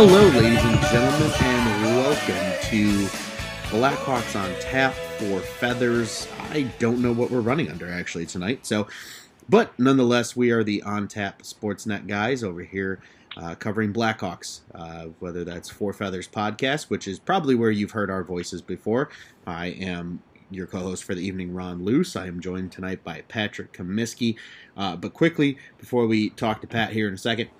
Hello, ladies and gentlemen, and welcome to Blackhawks on Tap Four Feathers. I don't know what we're running under actually tonight, so but nonetheless, we are the On Tap Sportsnet guys over here uh, covering Blackhawks, uh, whether that's Four Feathers podcast, which is probably where you've heard our voices before. I am your co-host for the evening, Ron Luce. I am joined tonight by Patrick Comiskey. Uh, but quickly, before we talk to Pat here in a second,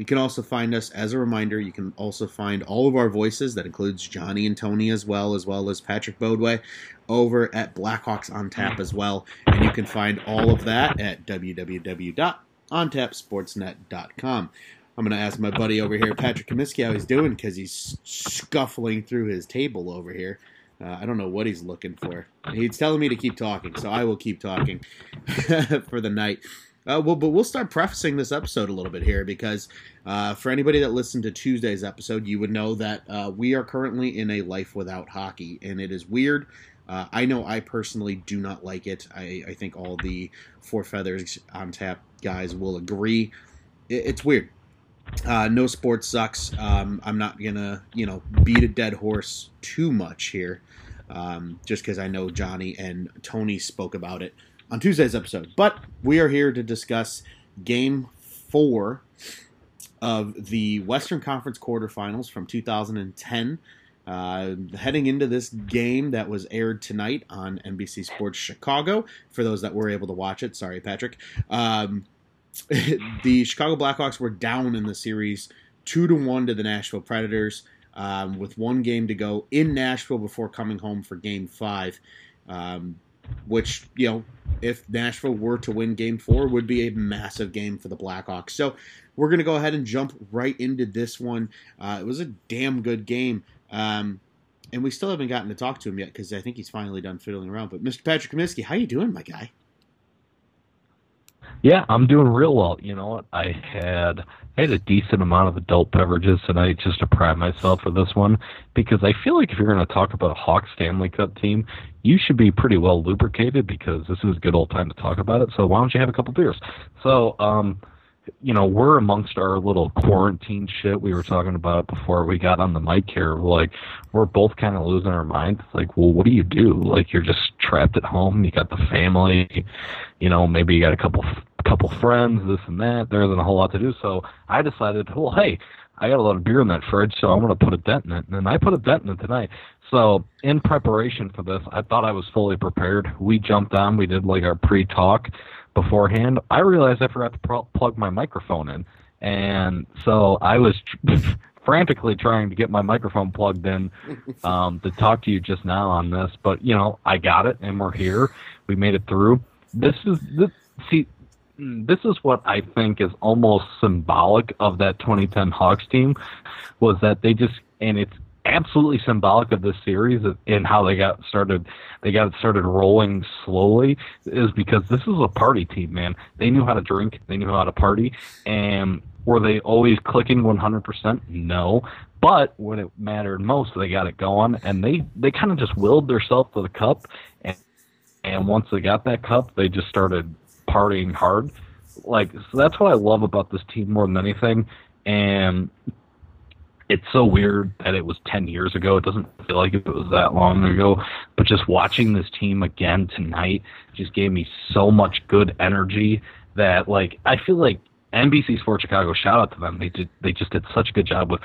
you can also find us, as a reminder, you can also find all of our voices, that includes Johnny and Tony as well, as well as Patrick Bodway, over at Blackhawks on Tap as well. And you can find all of that at www.ontapsportsnet.com. I'm going to ask my buddy over here, Patrick Comiskey, how he's doing because he's scuffling through his table over here. Uh, I don't know what he's looking for. He's telling me to keep talking, so I will keep talking for the night. Uh, well, but we'll start prefacing this episode a little bit here because uh, for anybody that listened to Tuesday's episode, you would know that uh, we are currently in a life without hockey, and it is weird. Uh, I know I personally do not like it. I, I, think all the Four Feathers on Tap guys will agree. It, it's weird. Uh, no sports sucks. Um, I'm not gonna, you know, beat a dead horse too much here, um, just because I know Johnny and Tony spoke about it on Tuesday's episode. But we are here to discuss Game Four of the Western Conference quarterfinals from 2010. Uh, heading into this game that was aired tonight on NBC Sports Chicago, for those that were able to watch it, sorry, Patrick. Um, the Chicago Blackhawks were down in the series two to one to the Nashville Predators, um, with one game to go in Nashville before coming home for Game Five. Um, which you know, if Nashville were to win Game Four, would be a massive game for the Blackhawks. So we're gonna go ahead and jump right into this one. Uh, it was a damn good game. Um, and we still haven't gotten to talk to him yet because I think he's finally done fiddling around. But Mr. Patrick Comiskey, how you doing, my guy? Yeah, I'm doing real well. You know what? I had I had a decent amount of adult beverages tonight just to prime myself for this one because I feel like if you're going to talk about a Hawks Stanley Cup team, you should be pretty well lubricated because this is a good old time to talk about it. So why don't you have a couple beers? So, um, you know, we're amongst our little quarantine shit. We were talking about before we got on the mic here. Like, we're both kind of losing our minds. Like, well, what do you do? Like, you're just trapped at home. You got the family. You know, maybe you got a couple couple friends, this and that. There isn't a whole lot to do. So I decided, well, hey, I got a lot of beer in that fridge, so I'm going to put a dent in it. And I put a dent in it tonight. So in preparation for this, I thought I was fully prepared. We jumped on. We did like our pre-talk beforehand. I realized I forgot to pro- plug my microphone in, and so I was. frantically trying to get my microphone plugged in um, to talk to you just now on this, but you know I got it, and we're here. We made it through. This is this, see this is what I think is almost symbolic of that 2010 Hawks team was that they just and it's absolutely symbolic of this series and how they got started they got started rolling slowly is because this is a party team man they knew how to drink they knew how to party and were they always clicking 100% no but when it mattered most they got it going and they they kind of just willed themselves to the cup and and once they got that cup they just started partying hard. Like so that's what I love about this team more than anything. And it's so weird that it was 10 years ago. It doesn't feel like it was that long ago. But just watching this team again tonight just gave me so much good energy that, like, I feel like NBC Sports Chicago, shout out to them. They did, they just did such a good job with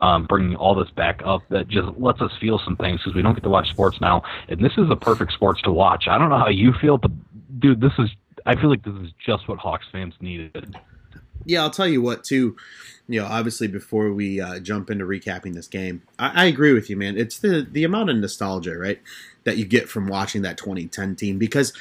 um, bringing all this back up that just lets us feel some things because we don't get to watch sports now. And this is a perfect sports to watch. I don't know how you feel, but dude, this is I feel like this is just what Hawks fans needed. Yeah, I'll tell you what too. You know, obviously, before we uh, jump into recapping this game, I, I, agree with you, man. It's the the amount of nostalgia, right, that you get from watching that 2010 team because,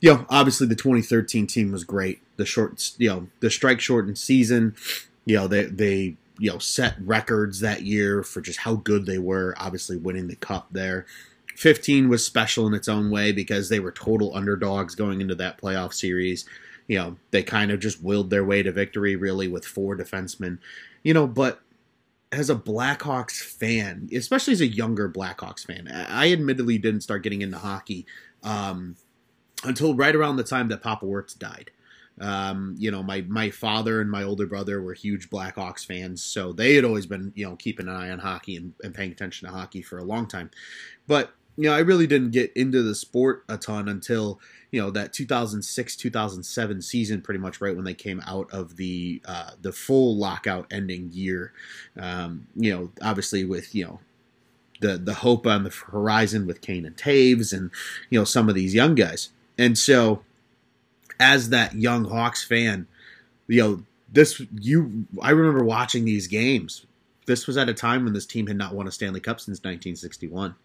you know, obviously the 2013 team was great. The short, you know, the strike shortened season, you know, they they you know set records that year for just how good they were. Obviously, winning the cup there. 15 was special in its own way because they were total underdogs going into that playoff series. You know, they kind of just willed their way to victory really with four defensemen. You know, but as a Blackhawks fan, especially as a younger Blackhawks fan, I admittedly didn't start getting into hockey um, until right around the time that Papa Wirtz died. Um, you know, my my father and my older brother were huge Blackhawks fans, so they had always been you know keeping an eye on hockey and, and paying attention to hockey for a long time. But you know, I really didn't get into the sport a ton until you know that 2006 2007 season pretty much right when they came out of the uh, the full lockout ending year. Um, you know obviously with you know the the hope on the horizon with Kane and Toews and you know some of these young guys. And so as that young Hawks fan you know this you I remember watching these games. This was at a time when this team had not won a Stanley Cup since 1961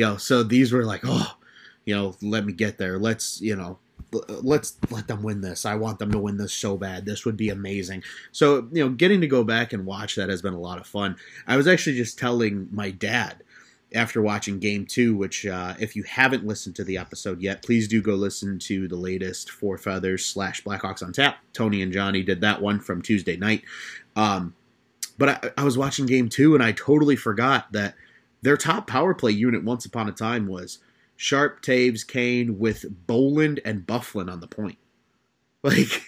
you know so these were like oh you know, let me get there. Let's, you know, let's let them win this. I want them to win this so bad. This would be amazing. So, you know, getting to go back and watch that has been a lot of fun. I was actually just telling my dad after watching game two, which, uh, if you haven't listened to the episode yet, please do go listen to the latest Four Feathers slash Blackhawks on Tap. Tony and Johnny did that one from Tuesday night. Um, but I, I was watching game two and I totally forgot that their top power play unit once upon a time was Sharp, Toews, Kane with Bolland and Byfuglien on the point. Like,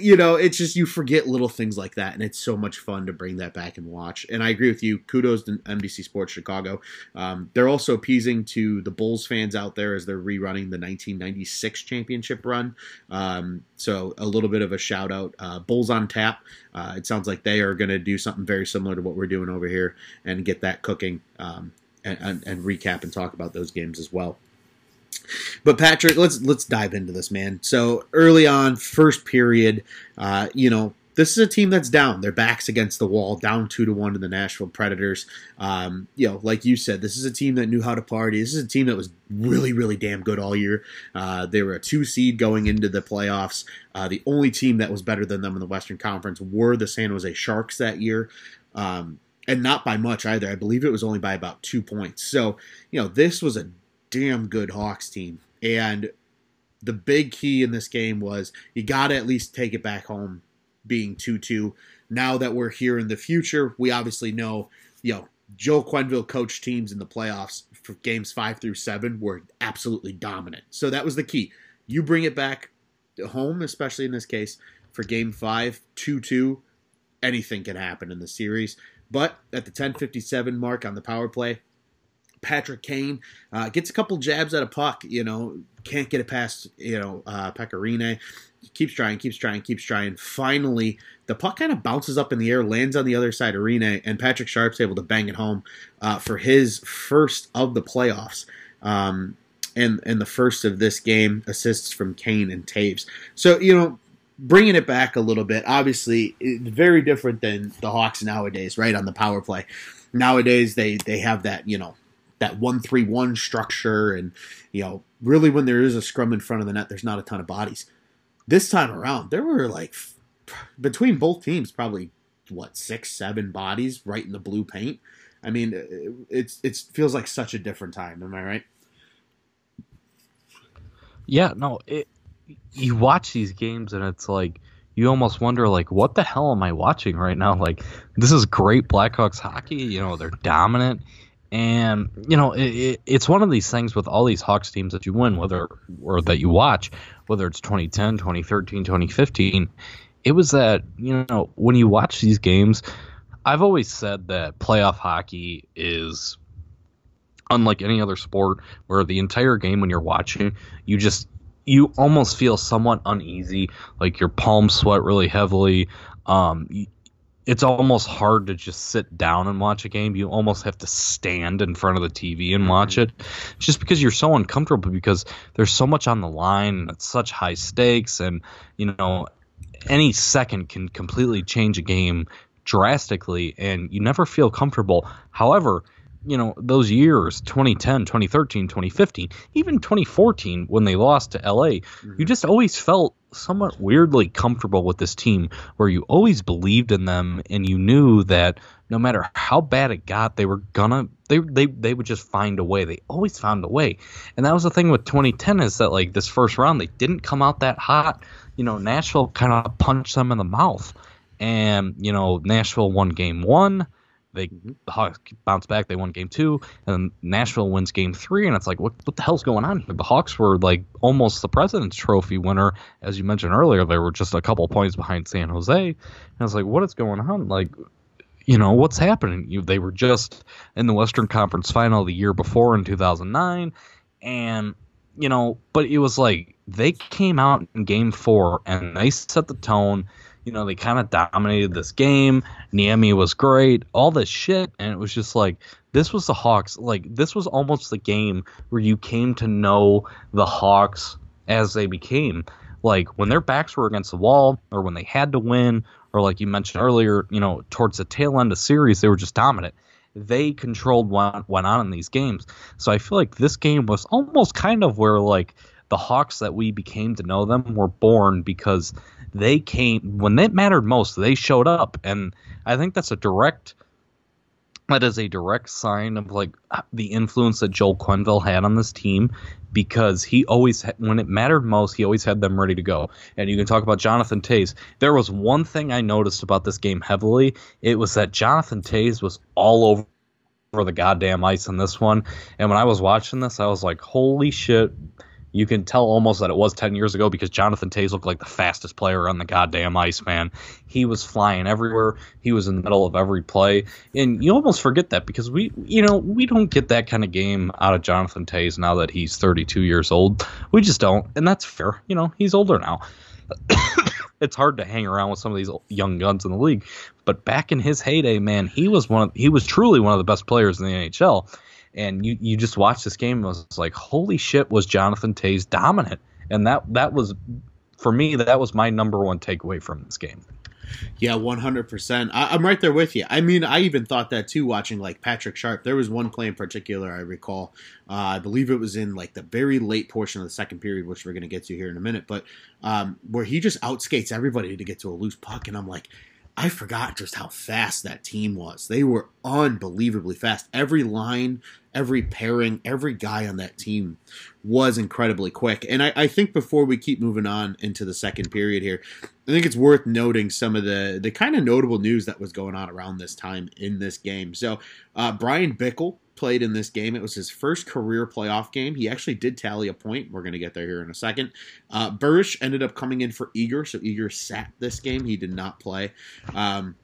you know, it's just you forget little things like that, and it's so much fun to bring that back and watch. And I agree with you. Kudos to NBC Sports Chicago. Um, they're also appeasing to the Bulls fans out there as they're rerunning the 1996 championship run. Um, so a little bit of a shout out. Uh, Bulls on tap. Uh, it sounds like they are going to do something very similar to what we're doing over here and get that cooking um, and, and, and recap and talk about those games as well. But Patrick, let's let's dive into this, man. So early on, first period, uh, you know, this is a team that's down. Their backs against the wall, down two to one to the Nashville Predators. Um, you know, like you said, this is a team that knew how to party. This is a team that was really, really damn good all year. Uh, they were a two seed going into the playoffs. Uh, the only team that was better than them in the Western Conference were the San Jose Sharks that year. Um, and not by much either. I believe it was only by about two points. So, you know, this was a damn good Hawks team. And the big key in this game was you got to at least take it back home being 2 2. Now that we're here in the future, we obviously know, you know, Joel Quenneville coached teams in the playoffs for games five through seven were absolutely dominant. So that was the key. You bring it back home, especially in this case, for game five, 2 2, anything can happen in the series. But at the 10:57 mark on the power play, Patrick Kane uh, gets a couple jabs at a puck. You know, can't get it past you know uh, Pekka Rinne. Keeps trying, keeps trying, keeps trying. Finally, the puck kind of bounces up in the air, lands on the other side of Rinne, and Patrick Sharp's able to bang it home uh, for his first of the playoffs. Um, and and the first of this game assists from Kane and Toews. So you know, bringing it back a little bit. Obviously, very different than the Hawks nowadays, right? On the power play, nowadays they they have that you know that one three one structure, and you know, really when there is a scrum in front of the net, there's not a ton of bodies. This time around, there were like between both teams probably what six seven bodies right in the blue paint. I mean, it's it feels like such a different time. Am I right? Yeah, no. It, you watch these games and it's like you almost wonder like what the hell am I watching right now? Like this is great Blackhawks hockey. You know they're dominant. And you know, it, it, it's one of these things with all these Hawks teams that you win, whether or that you watch, whether it's 2010, 2013, 2015. It was that you know when you watch these games, I've always said that playoff hockey is unlike any other sport, where the entire game when you're watching, you just you almost feel somewhat uneasy, like your palms sweat really heavily. Um, it's almost hard to just sit down and watch a game. You almost have to stand in front of the TV and mm-hmm. watch it, just because you're so uncomfortable because there's so much on the line and it's such high stakes, and you know any second can completely change a game drastically, and you never feel comfortable. However, you know those years 2010 2013 2015 even 2014 when they lost to la mm-hmm. you just always felt somewhat weirdly comfortable with this team where you always believed in them and you knew that no matter how bad it got they were gonna they they, they would just find a way. They always found a way. And that was the thing with 2010 is that like this first round they didn't come out that hot. You know nashville kind of punched them in the mouth. And you know nashville won game one they mm-hmm. the Hawks bounce back. They won game two, and Nashville wins game three, and it's like, what what the hell's going on here? The Hawks were like almost the President's Trophy winner, as you mentioned earlier. They were just a couple points behind San Jose, and I was like, what is going on? Like, you know, what's happening? You, they were just in the Western Conference Final the year before in 2009, and you know, but it was like they came out in Game Four and they set the tone you know, they kind of dominated this game. Niemi was great, all this shit, and it was just like this was the Hawks. Like this was almost the game where you came to know the Hawks as they became. Like when their backs were against the wall, or when they had to win, or like you mentioned earlier, you know, towards the tail end of series, they were just dominant. They controlled what went on in these games. So I feel like this game was almost kind of where like the Hawks that we became to know them were born because they came when it mattered most. They showed up, and I think that's a direct. That is a direct sign of like the influence that Joel Quenneville had on this team, because he always, when it mattered most, he always had them ready to go. And you can talk about Jonathan Toews. There was one thing I noticed about this game heavily. It was that Jonathan Toews was all over the goddamn ice in this one. And when I was watching this, I was like, holy shit, you can tell almost that it was 10 years ago because Jonathan Toews looked like the fastest player on the goddamn ice, man. He was flying everywhere. He was in the middle of every play. And you almost forget that because we, you know, we don't get that kind of game out of Jonathan Toews now that he's 32 years old. We just don't. And that's fair. You know, he's older now. it's hard to hang around with some of these young guns in the league. But back in his heyday, man, he was one of, he was truly one of the best players in the NHL and you you just watch this game and was like, holy shit, was Jonathan Toews dominant? And that that was for me that was my number one takeaway from this game. Yeah, one hundred percent. I'm right there with you. I mean, I even thought that too. Watching like Patrick Sharp, there was one play in particular I recall. Uh, I believe it was in like the very late portion of the second period, which we're going to get to here in a minute. But um, where he just outskates everybody to get to a loose puck, and I'm like, I forgot just how fast that team was. They were unbelievably fast. Every line, every pairing, every guy on that team was incredibly quick. And I, I, think before we keep moving on into the second period here, I think it's worth noting some of the the kind of notable news that was going on around this time in this game. So uh, Bryan Bickell played in this game. It was his first career playoff game. He actually did tally a point. We're going to get there here in a second. Uh, Burish ended up coming in for Eager, so Eager sat this game. He did not play. Um,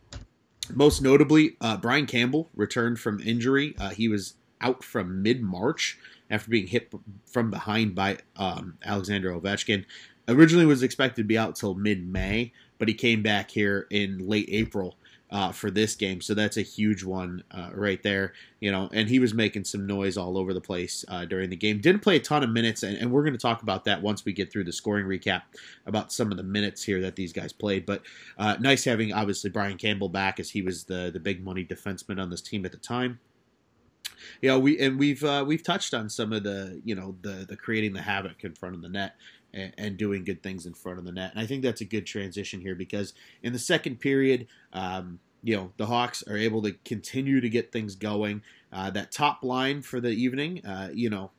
most notably, uh, Brian Campbell returned from injury. Uh, he was out from mid March after being hit from behind by um, Alexander Ovechkin. Originally was expected to be out till mid May, but he came back here in late April uh, for this game. So that's a huge one uh, right there. You know, and he was making some noise all over the place uh, during the game. Didn't play a ton of minutes, and, and we're going to talk about that once we get through the scoring recap about some of the minutes here that these guys played. But uh, nice having obviously Brian Campbell back as he was the the big money defenseman on this team at the time you know we and we've uh, we've touched on some of the you know the the creating the havoc in front of the net and, and, doing good things in front of the net. And I think that's a good transition here because in the second period, um, you know, the Hawks are able to continue to get things going. Uh, that top line for the evening, uh, you know,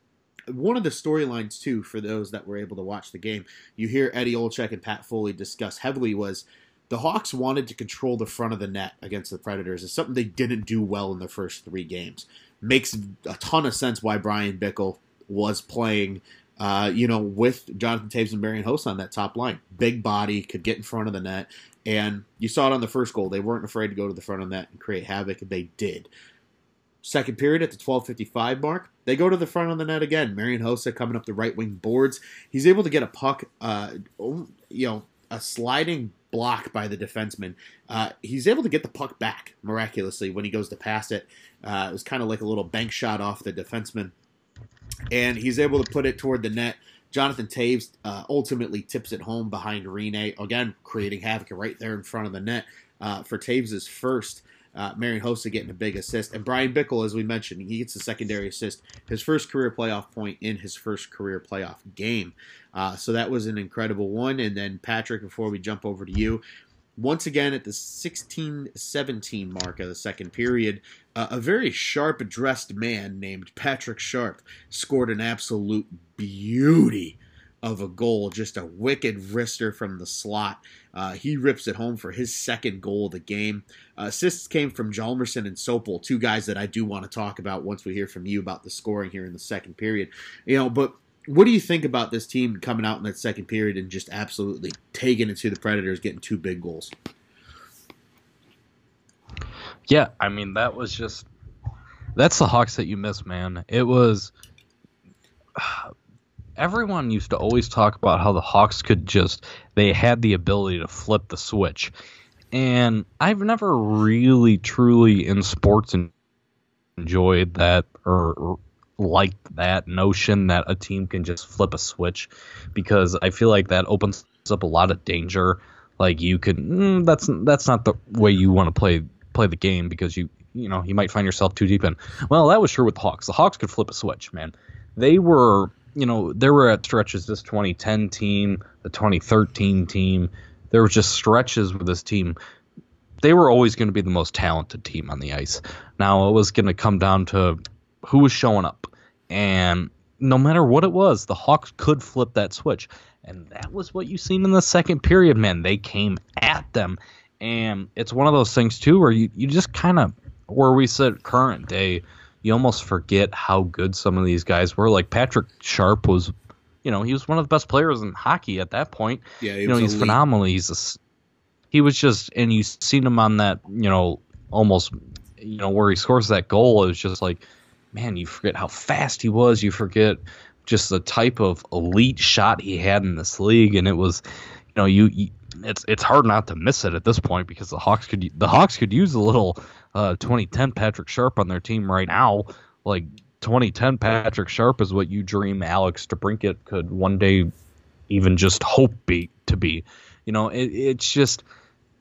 one of the storylines too for those that were able to watch the game, you hear Eddie Olczyk and Pat Foley discuss heavily was the Hawks wanted to control the front of the net against the Predators. It's something they didn't do well in the first three games. Makes a ton of sense why Bryan Bickell was playing uh, you know, with Jonathan Toews and Marian Hossa on that top line. Big body, could get in front of the net. And you saw it on the first goal. They weren't afraid to go to the front of the net and create havoc, and they did. Second period at the 12:55 mark, they go to the front of the net again. Marian Hossa coming up the right wing boards. He's able to get a puck, uh, you know, a sliding block by the defenseman. Uh, he's able to get the puck back miraculously when he goes to pass it. Uh, it was kind of like a little bank shot off the defenseman and he's able to put it toward the net. Jonathan Toews uh, ultimately tips it home behind Rinne, again creating havoc right there in front of the net uh, for Toews' first. Uh, Marian Hossa getting a big assist, and Bryan Bickell, as we mentioned, he gets a secondary assist, his first career playoff point in his first career playoff game. Uh, so that was an incredible one. And then Patrick, before we jump over to you, once again, at the 16 17 mark of the second period, uh, a very sharp dressed man named Patrick Sharp scored an absolute beauty of a goal, just a wicked wrister from the slot. Uh, he rips it home for his second goal of the game. Uh, assists came from Hjalmarsson and Sopel, two guys that I do want to talk about once we hear from you about the scoring here in the second period. You know, but what do you think about this team coming out in that second period and just absolutely taking it to the Predators, getting two big goals? Yeah, I mean that was just that's the Hawks that you miss, man. It was everyone used to always talk about how the Hawks could just they had the ability to flip the switch. And I've never really truly in sports enjoyed that or, or liked that notion that a team can just flip a switch because I feel like that opens up a lot of danger. Like you could mm, that's that's not the way you want to play play the game because you you know you might find yourself too deep in. Well, that was true with the Hawks. The Hawks could flip a switch, man. They were you know, there were at stretches this 2010 team, the 2013 team. There were just stretches with this team. They were always going to be the most talented team on the ice. Now it was going to come down to who was showing up, and no matter what it was, the Hawks could flip that switch, and that was what you seen in the second period. Man, they came at them, and it's one of those things too where you you just kind of where we sit current day you almost forget how good some of these guys were. Like Patrick Sharp was, you know, he was one of the best players in hockey at that point. Yeah, you know, he's elite. phenomenal. He's a, he was just, and you seen him on that, you know, almost, you know, where he scores that goal. It was just like, man, you forget how fast he was. You forget just the type of elite shot he had in this league, and it was, you know, you, you it's it's hard not to miss it at this point because the Hawks could the Hawks could use a little uh, 2010 Patrick Sharp on their team right now. Like 2010 Patrick Sharp is what you dream Alex DeBrincat could one day even just hope be to be. You know, it, it's just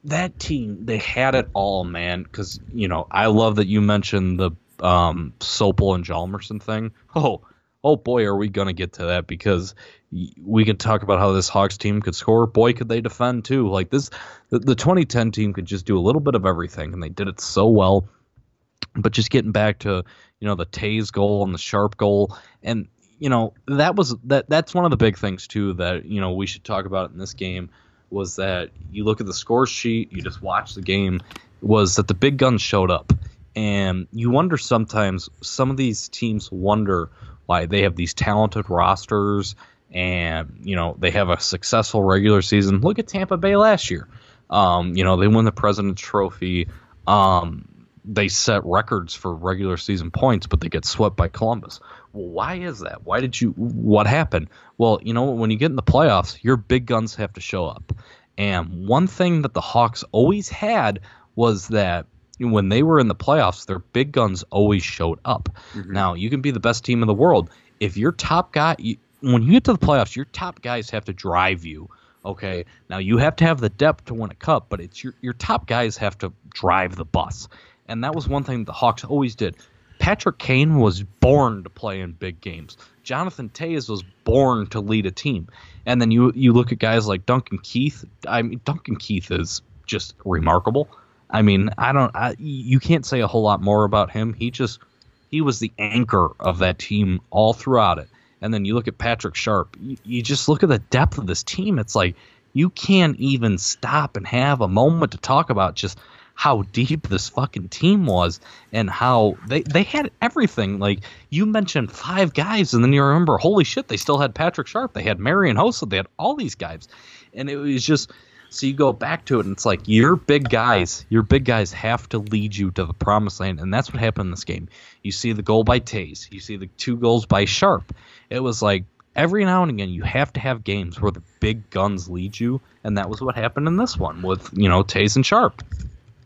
that team. They had it all, man. Because you know, I love that you mentioned the um, Sopel and Hjalmarsson thing. Oh, oh boy, are we gonna get to that because we can talk about how this Hawks team could score. Boy, could they defend too. Like this, the, the 2010 team could just do a little bit of everything, and they did it so well. But just getting back to you know the Toews goal and the Sharp goal, and you know that was that that's one of the big things too that you know we should talk about in this game was that you look at the score sheet, you just watch the game, was that the big guns showed up, and you wonder sometimes some of these teams wonder why they have these talented rosters and you know they have a successful regular season. Look at Tampa Bay last year. Um, you know they won the President's Trophy. Um, they set records for regular season points, but they get swept by Columbus. Well, why is that? Why did you? What happened? Well, you know when you get in the playoffs, your big guns have to show up. And one thing that the Hawks always had was that when they were in the playoffs, their big guns always showed up. Mm-hmm. Now, you can be the best team in the world. If your top guy, when you get to the playoffs, your top guys have to drive you. Okay, now you have to have the depth to win a cup, but it's your your top guys have to drive the bus, and that was one thing the Hawks always did. Patrick Kane was born to play in big games. Jonathan Toews was born to lead a team, and then you you look at guys like Duncan Keith. I mean, Duncan Keith is just remarkable. I mean, I don't. I, you can't say a whole lot more about him. He just he was the anchor of that team all throughout it and then you look at Patrick Sharp, you, you just look at the depth of this team. It's like you can't even stop and have a moment to talk about just how deep this fucking team was and how they they had everything. Like you mentioned five guys, and then you remember, holy shit, they still had Patrick Sharp, they had Marian Hossa, they had all these guys, and it was just so you go back to it, and it's like your big guys, your big guys have to lead you to the promised land, and that's what happened in this game. You see the goal by Toews, you see the two goals by Sharp. It was like every now and again you have to have games where the big guns lead you, and that was what happened in this one with you know Toews and Sharp.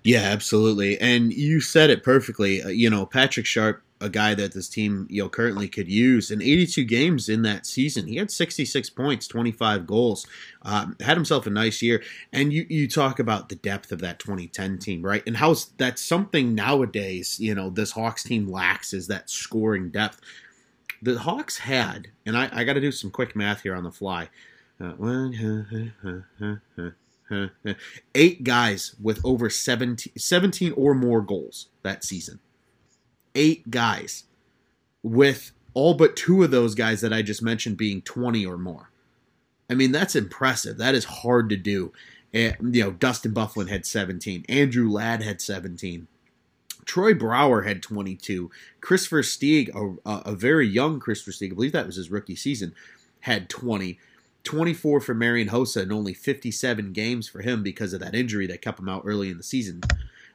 Yeah, absolutely, and you said it perfectly. Uh, you know, Patrick Sharp a guy that this team you know currently could use. In 82 games in that season, he had 66 points, 25 goals, um, had himself a nice year. And you you talk about the depth of that 2010 team, right? And how that's something nowadays. You know, this Hawks team lacks is that scoring depth. The Hawks had, and I, I got to do some quick math here on the fly. Uh, eight guys with over 17, 17 or more goals that season eight guys, with all but two of those guys that I just mentioned being 20 or more. I mean, that's impressive. That is hard to do. And, you know, Dustin Byfuglien had 17. Andrew Ladd had 17. Troy Brouwer had 22. Kris Versteeg, a, a, very young Kris Versteeg, I believe that was his rookie season, had 20. 24 for Marian Hossa and only 57 games for him because of that injury that kept him out early in the season.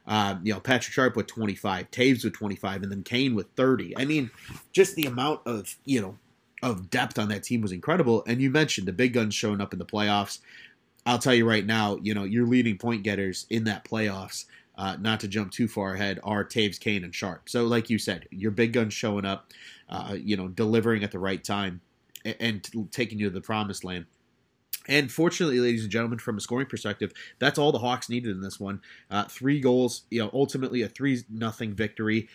Uh, you know, Patrick Sharp with 25, Toews with 25, and then Kane with 30. I mean, just the amount of, you know, of depth on that team was incredible. And you mentioned the big guns showing up in the playoffs. I'll tell you right now, you know, your leading point getters in that playoffs, uh, not to jump too far ahead, are Toews, Kane, and Sharp. So, like you said, your big guns showing up, uh, you know, delivering at the right time and, and taking you to the promised land. And fortunately, ladies and gentlemen, from a scoring perspective, that's all the Hawks needed in this one. Uh, three goals, you know, ultimately a three nothing victory.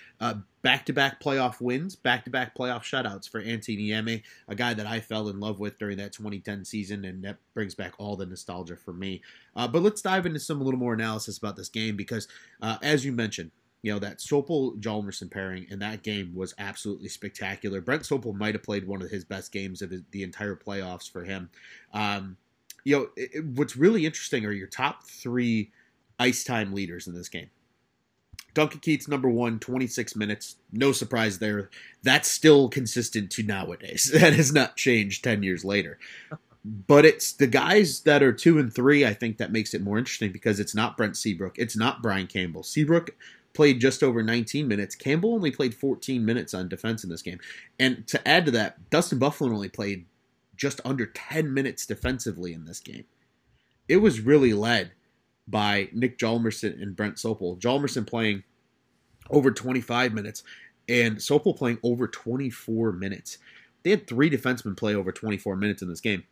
Back to back playoff wins, back to back playoff shutouts for Antti Niemi, a guy that I fell in love with during that 2010 season, and that brings back all the nostalgia for me. Uh, but let's dive into some a little more analysis about this game because, uh, as you mentioned, you know, that Sopel Hjalmarsson pairing in that game was absolutely spectacular. Brent Sopel might have played one of his best games of the entire playoffs for him. Um, you know, it, it, what's really interesting are your top three ice time leaders in this game. Duncan Keith's number one, 26 minutes. No surprise there. That's still consistent to nowadays. That has not changed 10 years later. But it's the guys that are two and three, I think that makes it more interesting because it's not Brent Seabrook. It's not Brian Campbell. Seabrook played just over 19 minutes. Campbell only played 14 minutes on defense in this game. And to add to that, Dustin Byfuglien only played just under 10 minutes defensively in this game. It was really led by Nick Hjalmarsson and Brent Sopel. Hjalmarsson playing over 25 minutes and Sopel playing over 24 minutes. They had three defensemen play over 24 minutes in this game.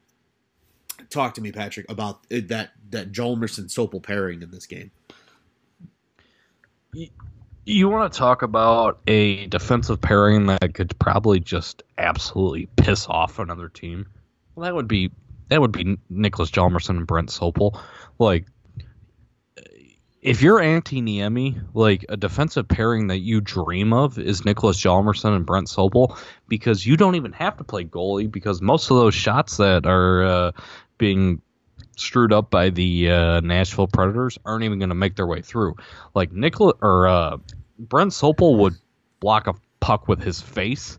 Talk to me, Patrick, about that that Hjalmarsson Sopel pairing in this game you want to talk about a defensive pairing that could probably just absolutely piss off another team? Well, that would be that would be Nicholas Hjalmarsson and Brent Sopel. Like, if you're Antti Niemi, like a defensive pairing that you dream of is Nicholas Hjalmarsson and Brent Sopel, because you don't even have to play goalie because most of those shots that are uh, being screwed up by the uh, Nashville Predators aren't even going to make their way through. Like Nicola or uh, Brent Sopel would block a puck with his face.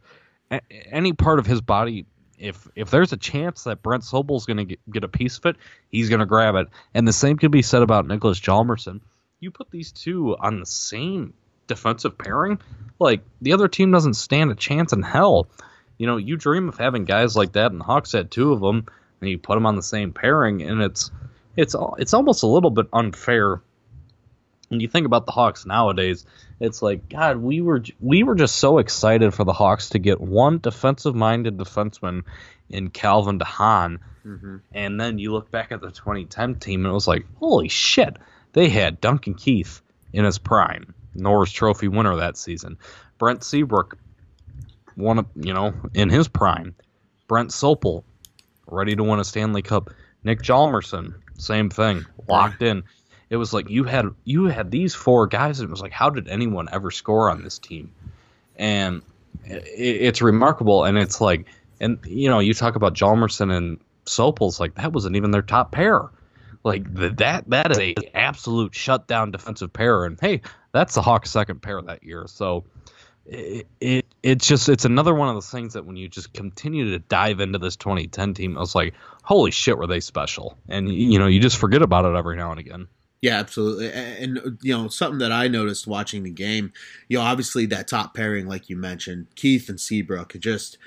A- any part of his body, if if there's a chance that Brent Sopel's going to get, a piece of it, he's going to grab it. And the same can be said about Nicholas Hjalmarsson. You put these two on the same defensive pairing, like the other team doesn't stand a chance in hell. You know, you dream of having guys like that, and the Hawks had two of them and you put them on the same pairing, and it's it's it's almost a little bit unfair. When you think about the Hawks nowadays, it's like God, we were we were just so excited for the Hawks to get one defensive-minded defenseman in Calvin DeHaan, mm-hmm. and then you look back at the 2010 team, and it was like, holy shit, they had Duncan Keith in his prime, Norris Trophy winner that season, Brent Seabrook, one of you know in his prime, Brent Sopel ready to win a Stanley Cup. Nick Hjalmarsson, same thing, locked in. It was like you had you had these four guys. And it was like, how did anyone ever score on this team? And it, it's remarkable. And it's like, and you know, you talk about Hjalmarsson and Sopel's like that wasn't even their top pair. Like that that is a absolute shutdown defensive pair. And hey, that's the Hawks' second pair that year. So it, it it's just it's another one of those things that when you just continue to dive into this 2010 team, I was like, holy shit, were they special? And you know, you just forget about it every now and again. Yeah, absolutely. And you know, something that I noticed watching the game, you know, obviously that top pairing, like you mentioned, Keith and Seabrook, just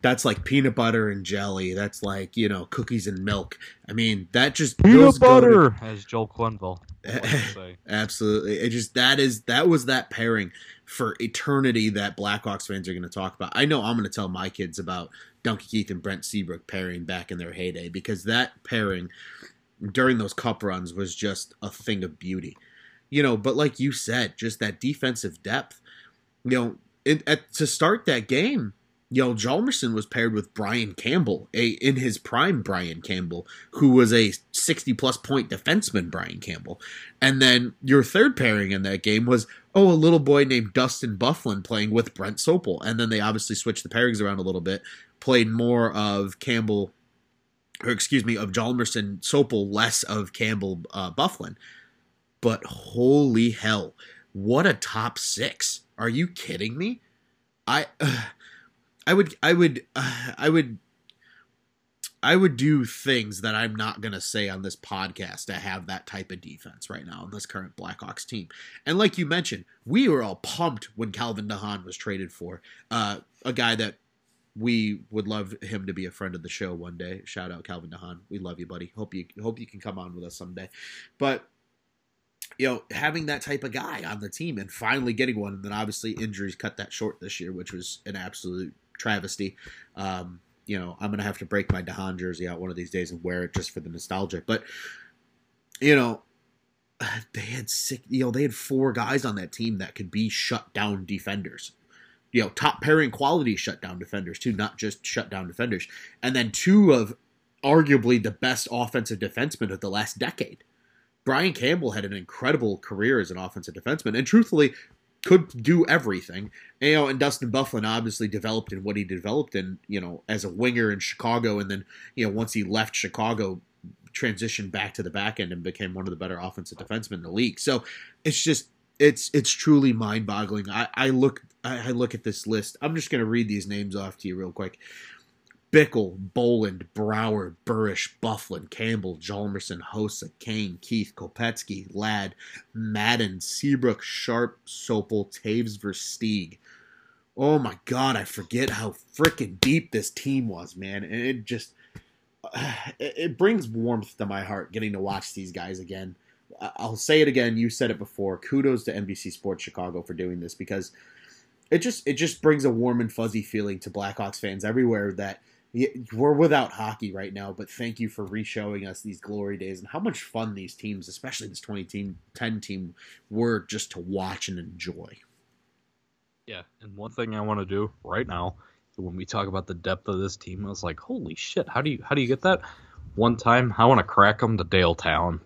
that's like peanut butter and jelly. That's like you know cookies and milk. I mean, that just peanut butter, to, as Joel Quenneville. Absolutely, it just that is that was that pairing for eternity that Blackhawks fans are going to talk about. I know I'm going to tell my kids about Duncan Keith and Brent Seabrook pairing back in their heyday because that pairing during those cup runs was just a thing of beauty. You know, but like you said, just that defensive depth. You know, it, at, to start that game, you know, Hjalmarsson was paired with Brian Campbell, a in his prime Brian Campbell, who was a 60 plus point defenseman, Brian Campbell. And then your third pairing in that game was, oh, a little boy named Dustin Byfuglien playing with Brent Sopel. And then they obviously switched the pairings around a little bit, played more of Campbell or excuse me, of Hjalmarsson, Sopel, less of Campbell, uh, Byfuglien. But holy hell, what a top six! Are you kidding me? I, uh, I would, I would, uh, I would I would do things that I'm not going to say on this podcast to have that type of defense right now on this current Blackhawks team. And like you mentioned, we were all pumped when Calvin DeHaan was traded for uh, a guy that we would love him to be a friend of the show one day. Shout out Calvin DeHaan. We love you, buddy. Hope you hope you can come on with us someday. But you know, having that type of guy on the team and finally getting one, and then obviously injuries cut that short this year, which was an absolute travesty. Um, you know, I'm gonna have to break my DeHaan jersey out one of these days and wear it just for the nostalgia. But you know, they had six, you know, they had four guys on that team that could be shut down defenders. You know, top pairing quality shutdown defenders too, not just shutdown defenders. And then two of arguably the best offensive defensemen of the last decade. Brian Campbell had an incredible career as an offensive defenseman, and truthfully, could do everything. You know, and Dustin Byfuglien obviously developed in what he developed in, you know, as a winger in Chicago, and then you know once he left Chicago, transitioned back to the back end and became one of the better offensive defensemen in the league. So it's just it's it's truly mind boggling. I, I look I look at this list. I'm just gonna read these names off to you real quick. Bickell, Bolland, Brouwer, Burish, Byfuglien, Campbell, Hjalmarsson, Hossa, Kane, Keith, Kopecky, Ladd, Madden, Seabrook, Sharp, Sopel, Toews, Versteeg. Oh my god, I forget how freaking deep this team was, man. And it just it brings warmth to my heart getting to watch these guys again. I'll say it again, you said it before. Kudos to NBC Sports Chicago for doing this because it just it just brings a warm and fuzzy feeling to Blackhawks fans everywhere that we're without hockey right now, but thank you for re-showing us these glory days and how much fun these teams, especially this 2010 team, were just to watch and enjoy. Yeah, and one thing I want to do right now, when we talk about the depth of this team, I was like, holy shit, how do you how do you get that? One time, I want to crack them to Dale Tallon.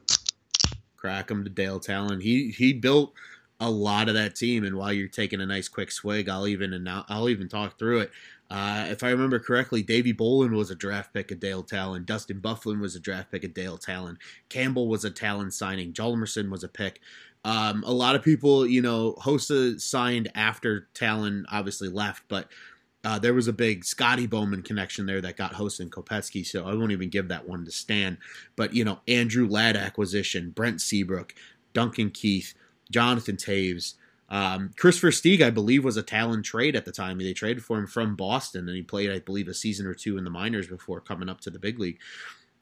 Crack him to Dale Tallon. He he built a lot of that team, and while you're taking a nice quick swig, I'll even and I'll even talk through it. Uh, if I remember correctly, Davey Bolland was a draft pick of Dale Tallon. Dustin Byfuglien was a draft pick of Dale Tallon. Campbell was a Tallon signing. Hjalmarsson was a pick. Um, a lot of people, you know, Hossa signed after Tallon obviously left, but uh, there was a big Scotty Bowman connection there that got Hossa and Kopecky, so I won't even give that one to Stan. But, you know, Andrew Ladd acquisition, Brent Seabrook, Duncan Keith, Jonathan Toews, um, Kris Versteeg, I believe, was a Tallon trade at the time. They traded for him from Boston, and he played, I believe, a season or two in the minors before coming up to the big league.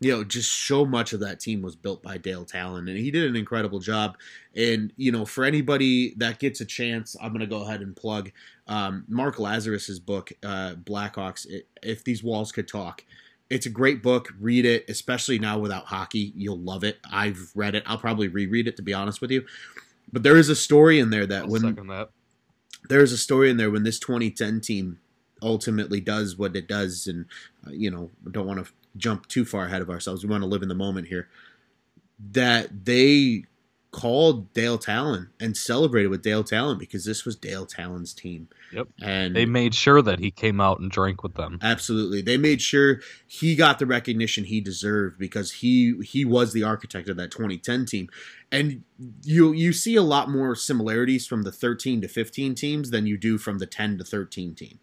You know, just so much of that team was built by Dale Tallon, and he did an incredible job. And you know, for anybody that gets a chance, I'm going to go ahead and plug um, Mark Lazarus's book, uh, Blackhawks. If these walls could talk, it's a great book. Read it, especially now without hockey. You'll love it. I've read it. I'll probably reread it to be honest with you. But there is a story in there that I'll when that. there's a story in there when this 2010 team ultimately does what it does, and uh, you know, don't want to jump too far ahead of ourselves. We want to live in the moment here. That they called Dale Tallon and celebrated with Dale Tallon because this was Dale Tallon's team. Yep. And they made sure that he came out and drank with them. Absolutely. They made sure he got the recognition he deserved because he he was the architect of that 2010 team. And you you see a lot more similarities from the 13 to 15 teams than you do from the 10 to 13 team.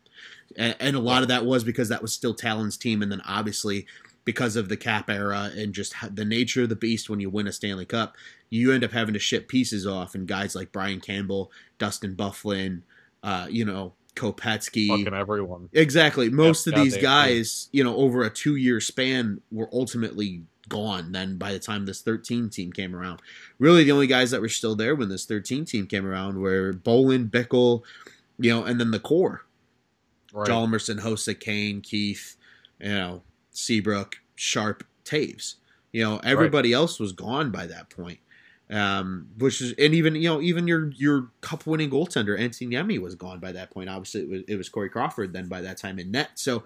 And, and a lot of that was because that was still Tallon's team and then obviously because of the cap era and just the nature of the beast when you win a Stanley Cup, you end up having to ship pieces off, and guys like Brian Campbell, Dustin Byfuglien, uh, you know, Kopecky, fucking everyone. Exactly. Most yep, of these guys, you know, over a two-year span, were ultimately gone. Then by the time this 13 team came around, really the only guys that were still there when this 13 team came around were Bolland, Bickell, you know, and then the core. Right. Hjalmarsson, Hossa, Kane, Keith, you know, Seabrook, Sharp, Toews. You know, everybody right. else was gone by that point. Um, which is, and even you know, even your your cup winning goaltender Antti Niemi was gone by that point. Obviously, it was, it was Corey Crawford then by that time in net. So,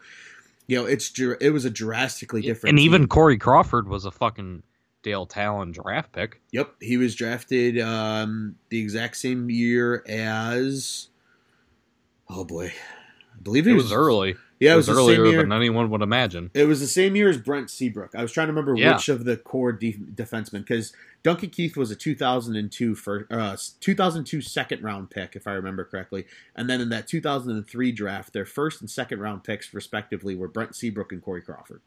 you know, it's it was a drastically different. And team. even Corey Crawford was a fucking Dale Tallon draft pick. Yep, he was drafted um, the exact same year as. Oh boy, I believe he it was, was early. Yeah, it It was, earlier same year. than anyone would imagine. It was the same year as Brent Seabrook. I was trying to remember Yeah. which of the core de- defensemen because Duncan Keith was a 2002 first, uh, 2002 second round pick, if I remember correctly, and then in that 2003 draft, their first and second round picks respectively were Brent Seabrook and Corey Crawford.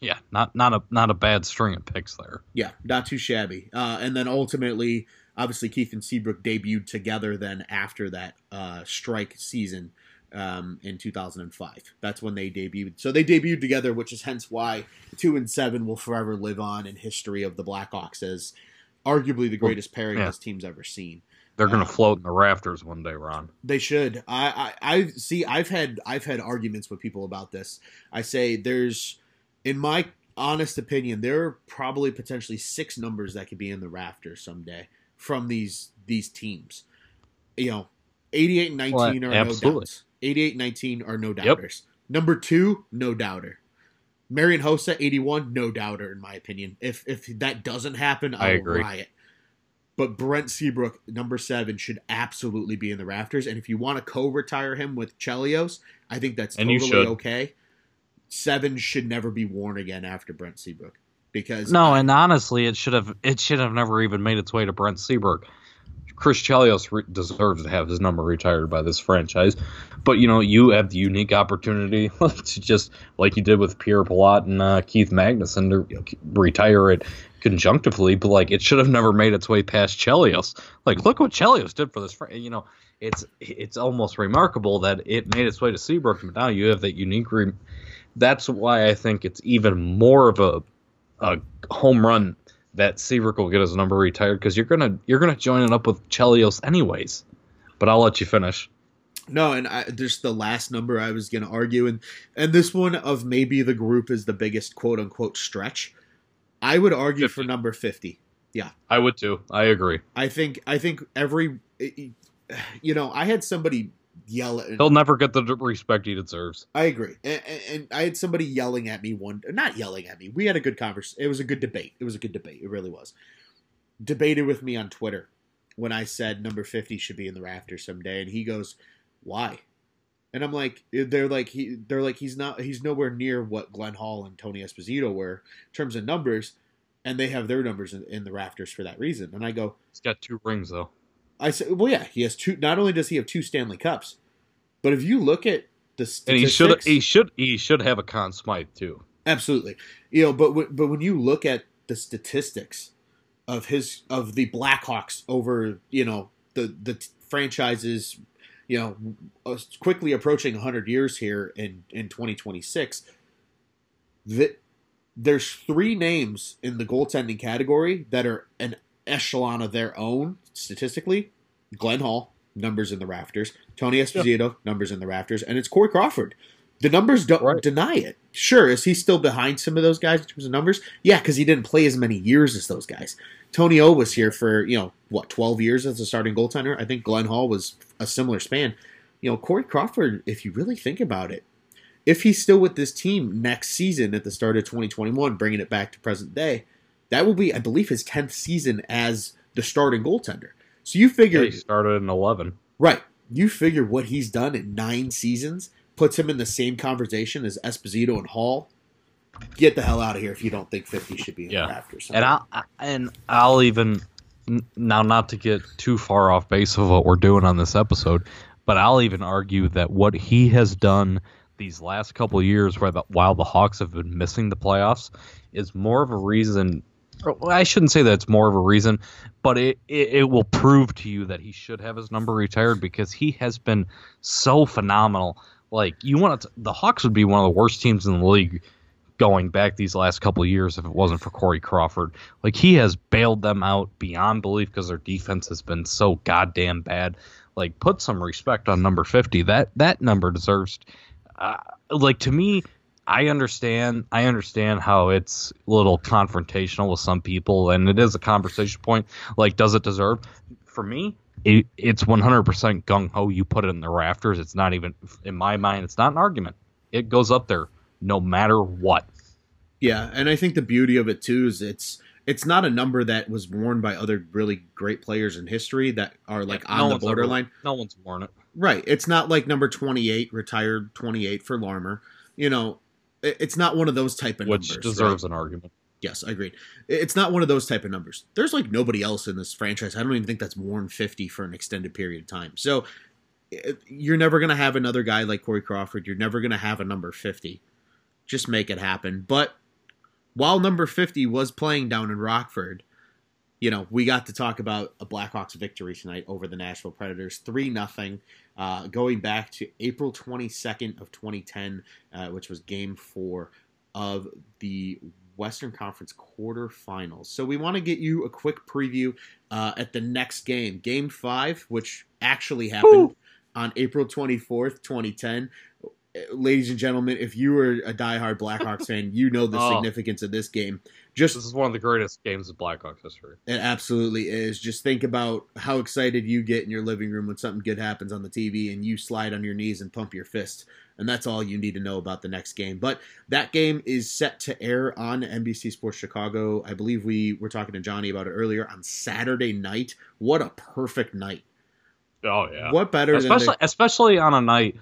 Yeah, not not a not a bad string of picks there. Yeah, not too shabby. Uh, and then ultimately, obviously, Keith and Seabrook debuted together then after that uh, strike season um, in 2005. That's when they debuted. So they debuted together, which is hence why two and seven will forever live on in history of the Blackhawks as arguably the greatest pairing yeah. this team's ever seen. They're gonna Uh, float in the rafters one day, Ron. They should. I, I I see. I've had I've had arguments with people about this. I say there's, in my honest opinion, there are probably potentially six numbers that could be in the rafters someday from these these teams. You know, 88 and 19 Well, are no absolutely. doubts. 88 and 19 are no doubters. Number two, no doubter. Marian Hossa, 81, no doubter in my opinion. If if that doesn't happen, I, I will agree. riot. But Brent Seabrook, number seven, should absolutely be in the rafters. And if you want to co-retire him with Chelios, I think that's And totally okay. Seven should never be worn again after Brent Seabrook because No, and honestly, it should have it should have never even made its way to Brent Seabrook. Chris Chelios re- deserves to have his number retired by this franchise, but you know you have the unique opportunity to just like you did with Pierre Pilote and uh, Keith Magnuson to retire it conjunctively. But like it should have never made its way past Chelios. Like look what Chelios did for this. Fr- you know, it's it's almost remarkable that it made its way to Seabrook, but now you have that unique. Re- that's why I think it's even more of a a home run that Seabrook will get his number retired because you're gonna you're gonna join it up with Chelios anyways. But I'll let you finish. No, and I, there's the last number I was going to argue, and and this one of maybe the group is the biggest quote unquote stretch. I would argue for number fifty. Yeah, I would too. I agree. I think I think every, you know, I had somebody yell at. He'll never get the respect he deserves. I agree, and, and, I had somebody yelling at me one, not yelling at me. We had a good conversation. It was a good debate. It was a good debate. It really was. Debated with me on Twitter when I said number fifty should be in the rafters someday, and he goes, "Why?" And I'm like, eh, they're like he, they're like he's not, he's nowhere near what Glenn Hall and Tony Esposito were in terms of numbers, and they have their numbers in, in the rafters for that reason. And I go, He's got two rings though. I said, well, yeah, he has two. Not only does he have two Stanley Cups, but if you look at the And he should he should he should have a Conn Smythe too. absolutely, you know, but w- but when you look at the statistics of his of the Blackhawks over, you know, the the t- franchises, you know, uh, quickly approaching 100 years here in in 2026, that there's three names in the goaltending category that are an echelon of their own statistically. Glenn Hall, numbers in the rafters. Tony Esposito, numbers in the rafters, and it's Corey Crawford. The numbers don't Right. deny it. Sure, is he still behind some of those guys in terms of numbers? Yeah, because he didn't play as many years as those guys. Tony O was here for you know what twelve years as a starting goaltender. I think Glenn Hall was a similar span. You know, Corey Crawford, if you really think about it, if he's still with this team next season at the start of 2021, bringing it back to present day, that will be, I believe, his 10th season as the starting goaltender. So you figure, He started in eleven. right, you figure what he's done in nine seasons puts him in the same conversation as Esposito and Hall. Get the hell out of here if you don't think 50 should be in Yeah. the rafters. And I'll and I'll even now not to get too far off base of what we're doing on this episode, but I'll even argue that what he has done these last couple of years, where the, while the Hawks have been missing the playoffs, is more of a reason. I shouldn't say that it's more of a reason, but it, it it will prove to you that he should have his number retired because he has been so phenomenal. Like you want to, the Hawks would be one of the worst teams in the league going back these last couple years if it wasn't for Corey Crawford. Like he has bailed them out beyond belief because their defense has been so goddamn bad. Like put some respect on number 50. That that number deserves uh, like to me I understand I understand how it's a little confrontational with some people and it is a conversation point like does it deserve for me it, it's 100% gung ho you put it in the rafters it's not even in my mind it's not an argument it goes up there no matter what Yeah, and I think the beauty of it too is it's it's not a number that was worn by other really great players in history that are like Yeah, on no the one's ever- borderline. no one's worn it Right. It's not like number 28, retired 28 for Larmer. You know, it's not one of those type of numbers. Which numbers. deserves right? an argument. Yes, I agree. It's not one of those type of numbers. There's like nobody else in this franchise. I don't even think that's more than 50 for an extended period of time. So eh, you're never going to have another guy like Corey Crawford. You're never going to have a number 50. Just make it happen. But while number 50 was playing down in Rockford, you know, we got to talk about a Blackhawks victory tonight over the Nashville Predators, 3 nothing. Uh, going back to April 22nd of 2010, uh, which was game four of the Western Conference quarterfinals. So we want to get you a quick preview uh, at the next game, Game Five, which actually happened on April 24th, 2010. Ladies and gentlemen, if you were a diehard Blackhawks fan, you know the Oh. significance of this game. Just This is one of the greatest games of Blackhawks history. it absolutely is. Just think about how excited you get in your living room when something good happens on the TV and you slide on your knees and pump your fist. And that's all you need to know about the next game. But that game is set to air on NBC Sports Chicago. I believe we were talking to Johnny about it earlier on Saturday night. What a perfect night. Oh yeah. What better especially than especially on a night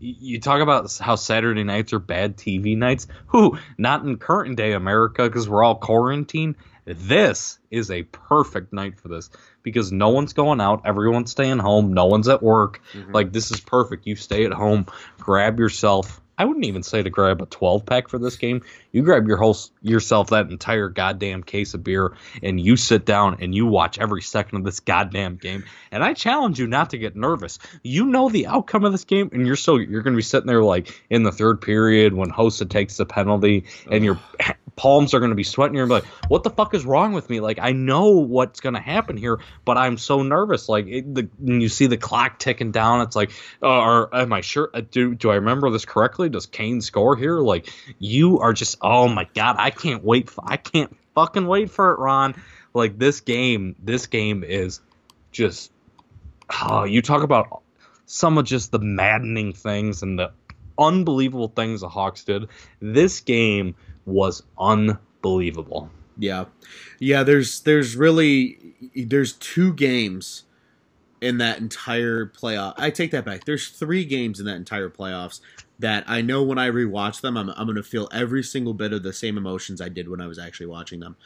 you talk about how Saturday nights are bad TV nights. Who not in current day America because we're all quarantined. This is a perfect night for this because no one's going out, everyone's staying home, no one's at work. the Like this is perfect. You stay at home, grab yourself. I wouldn't even say to grab a 12 pack for this game. You grab your whole yourself that entire goddamn case of beer and you sit down and you watch every second of this goddamn game. And I challenge you not to get nervous. You know the outcome of this game and you're still you're going to be sitting there like in the third period when Hossa takes the penalty and your palms are going to be sweating. You're like, what the fuck is wrong with me? Like, I know what's going to happen here, but I'm so nervous. Like, it, the, when you see the clock ticking down, it's like, uh, or am I sure? Uh, do do I remember this correctly? Does Kane score here? Like, you are just, oh my god, I can't wait. For, I can't fucking wait for it, Ron. Like this game, this game is just, oh, you talk about some of just the maddening things and the unbelievable things the Hawks did. This game was unbelievable. Yeah, yeah. There's there's really there's two games in that entire playoff. I take that back. There's three games in that entire playoffs that I know when I rewatch them, I'm I'm gonna feel every single bit of the same emotions I did when I was actually watching them.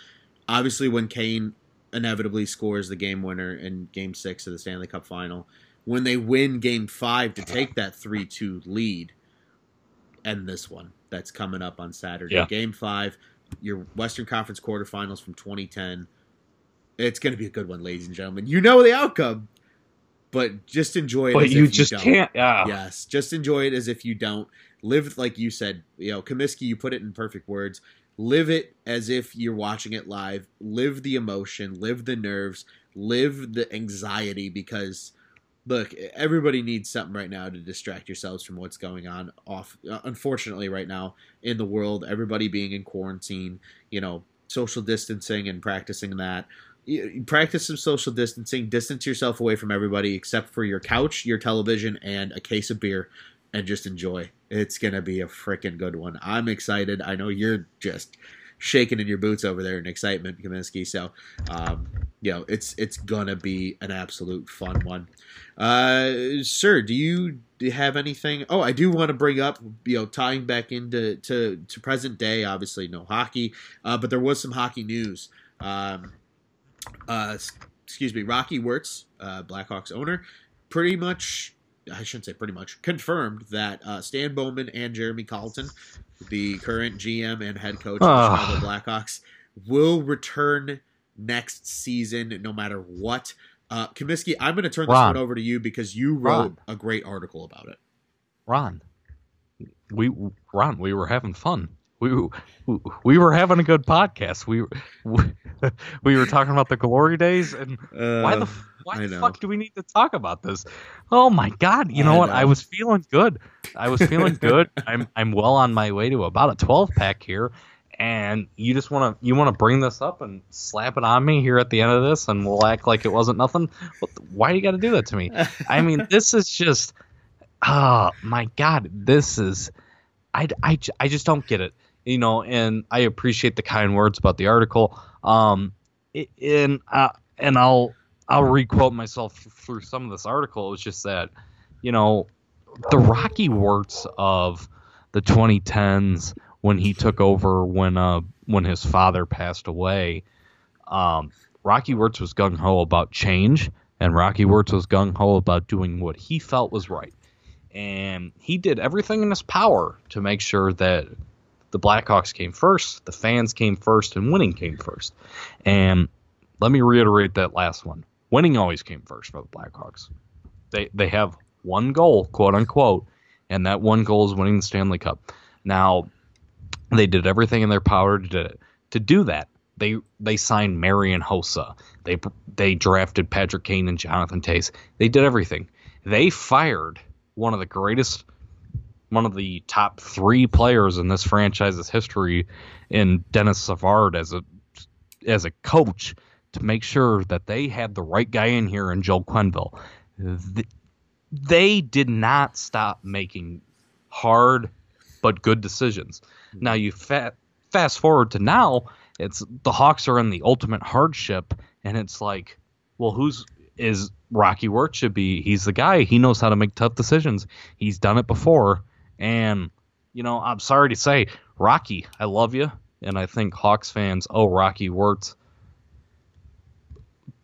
Obviously, when Kane inevitably scores the game winner in Game Six of the Stanley Cup Final, when they win Game Five to take that three two lead, and this one that's coming up on Saturday, Yeah. Game Five your Western Conference quarterfinals from 2010. It's going to be a good one, ladies and gentlemen. You know the outcome, but just enjoy it. But as you if just don't. can't. Yeah. Yes, just enjoy it as if you don't. Live like you said. You know, Comiskey, you put it in perfect words. Live it as if you're watching it live. Live the emotion. Live the nerves. Live the anxiety because. Look, everybody needs something right now to distract yourselves from what's going on off uh, unfortunately right now in the world, everybody being in quarantine, you know, social distancing and practicing that. Practice some social distancing, distance yourself away from everybody except for your couch, your television, and a case of beer, and just enjoy. It's going to be a freaking good one. I'm excited. I know you're just shaking in your boots over there in excitement, Kaminsky. So, um, you know, it's it's gonna be an absolute fun one. Uh, sir, do you have anything? Oh, I do want to bring up, you know, tying back into to, to present day. Obviously, no hockey, uh, but there was some hockey news. Um, uh, excuse me, Rocky Wirtz, uh, Blackhawks owner, pretty much. I shouldn't say pretty much confirmed that uh, Stan Bowman and Jeremy Colliton, the current GM and head coach of the Ah. Chicago Blackhawks, will return next season, no matter what. Uh, Comiskey, I'm going to turn this one over to you because you wrote Ron. a great article about it. Ron, we Ron, we were having fun. We we were having a good podcast. We we, we were talking about the glory days and why the why Uh, the fuck do we need to talk about this? Oh my god! You know I what? know. I was feeling good. I was feeling good. I'm I'm well on my way to about a 12 pack here, and you just want to you want to bring this up and slap it on me here at the end of this, and we'll act like it wasn't nothing. Why do you got to do that to me? I mean, this is just, oh my god, this is, I, I, I just don't get it, you know. And I appreciate the kind words about the article. Um, and uh, and I'll I'll requote myself through some of this article. It was just that you know, the Rocky Wirtz of the 2010s when he took over when uh when his father passed away. Um, Rocky Wirtz was gung ho about change, and Rocky Wirtz was gung ho about doing what he felt was right. And he did everything in his power to make sure that the Blackhawks came first, the fans came first, and winning came first. And let me reiterate that last one. Winning always came first for the Blackhawks. They they have one goal, quote unquote, and that one goal is winning the Stanley Cup. Now, they did everything in their power to to do that. They they signed Marian Hossa. They they drafted Patrick Kane and Jonathan Toews. They did everything. They fired one of the greatest, one of the top three players in this franchise's history, in Denis Savard as a as a coach to make sure that they had the right guy in here in Joel Quenneville. They did not stop making hard but good decisions. Now you fa- fast forward to now, it's the Hawks are in the ultimate hardship, and it's like, well, who's is Rocky Wirtz should be? He's the guy. He knows how to make tough decisions. He's done it before, and you know, I'm sorry to say, Rocky, I love you, and I think Hawks fans owe Rocky Wirtz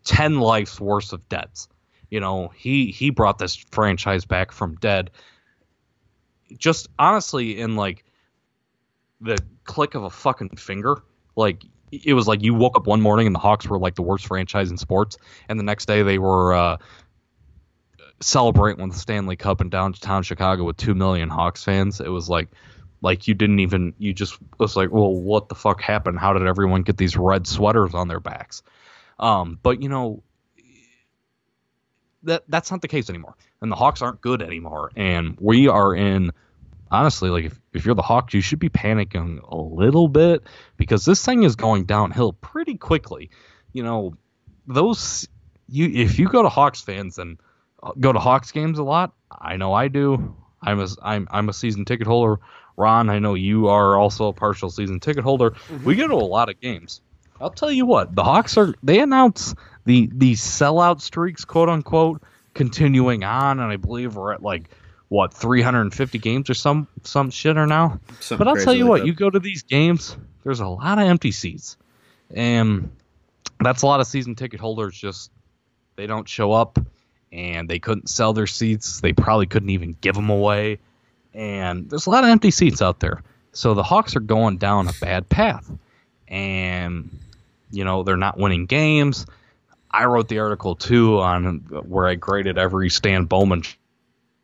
ten lives worth of debts. You know, he he brought this franchise back from dead. Just honestly, in like the click of a fucking finger, like it was like you woke up one morning and the Hawks were like the worst franchise in sports, and the next day they were uh, celebrating with the Stanley Cup in downtown Chicago with two million Hawks fans. It was like like you didn't even you just was like, well, what the fuck happened? How did everyone get these red sweaters on their backs? Um, but you know that that's not the case anymore, and the Hawks aren't good anymore, and we are in honestly, like if, if you're the Hawks, you should be panicking a little bit because this thing is going downhill pretty quickly. You know, those you if you go to Hawks fans and go to Hawks games a lot, I know I do. I'm a I'm I'm a season ticket holder. Ron, I know you are also a partial season ticket holder. Mm-hmm. We go to a lot of games. I'll tell you what, the Hawks are they announce the the sellout streaks, quote unquote, continuing on, and I believe we're at like what 350 games or some some shit or now. Something but I'll tell you like what, that. you go to these games, there's a lot of empty seats, and that's a lot of season ticket holders just they don't show up, and they couldn't sell their seats. They probably couldn't even give them away, and there's a lot of empty seats out there. So the Hawks are going down a bad path, and you know they're not winning games. I wrote the article too on where I graded every Stan Bowman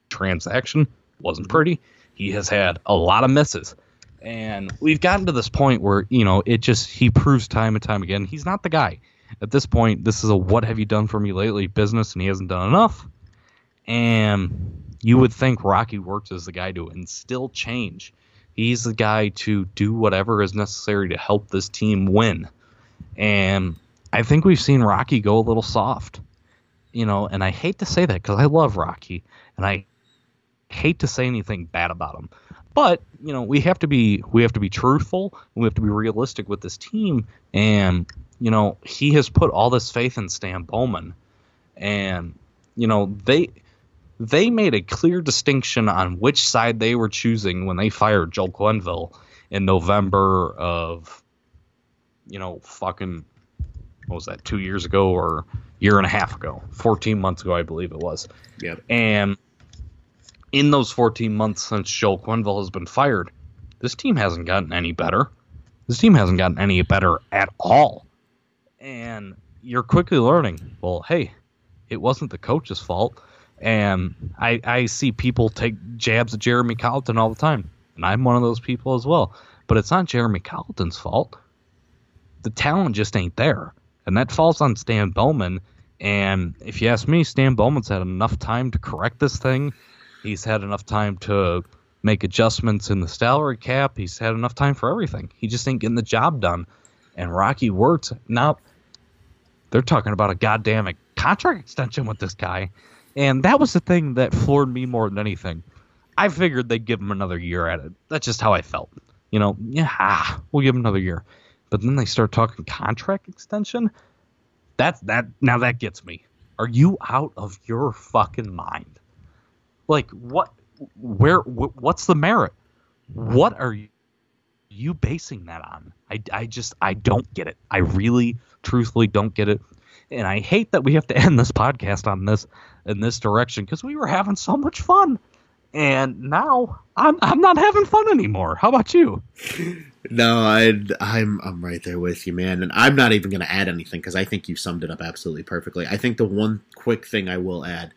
transaction. Wasn't pretty. He has had a lot of misses. And we've gotten to this point where, you know, it just, he proves time and time again he's not the guy. At this point, this is a what have you done for me lately business, and he hasn't done enough. And you would think Rocky Wirtz is the guy to instill change. He's the guy to do whatever is necessary to help this team win. And I think we've seen Rocky go a little soft. You know, and I hate to say that because I love Rocky, and I hate to say anything bad about him, but you know we have to be we have to be truthful. we have to be realistic with this team, and you know he has put all this faith in Stan Bowman, and you know they they made a clear distinction on which side they were choosing when they fired Joel Quenneville in November of you know fucking what was that two years ago or year and a half ago 14 months ago i believe it was yep. and in those 14 months since Joel Quenneville has been fired, this team hasn't gotten any better. This team hasn't gotten any better at all. And you're quickly learning, well, hey, it wasn't the coach's fault. And I, I see people take jabs at Jeremy Colliton all the time. And I'm one of those people as well. But it's not Jeremy Colliton's fault. The talent just ain't there. And that falls on Stan Bowman. And if you ask me, Stan Bowman's had enough time to correct this thing He's had enough time to make adjustments in the salary cap. He's had enough time for everything. He just ain't getting the job done. And Rocky Wirtz, now they're talking about a goddamn contract extension with this guy. And that was the thing that floored me more than anything. I figured they'd give him another year at it. That's just how I felt. You know, yeah, ah, we'll give him another year. But then they start talking contract extension. That's that now that gets me. Are you out of your fucking mind? Like what? Where? Wh- what's the merit? What are you? You basing that on? I, I just I don't get it. I really, truthfully don't get it, and I hate that we have to end this podcast on this in this direction because we were having so much fun, and now I'm I'm not having fun anymore. How about you? No, I, I'm I'm right there with you, man. And I'm not even going to add anything because I think you summed it up absolutely perfectly. I think the one quick thing I will add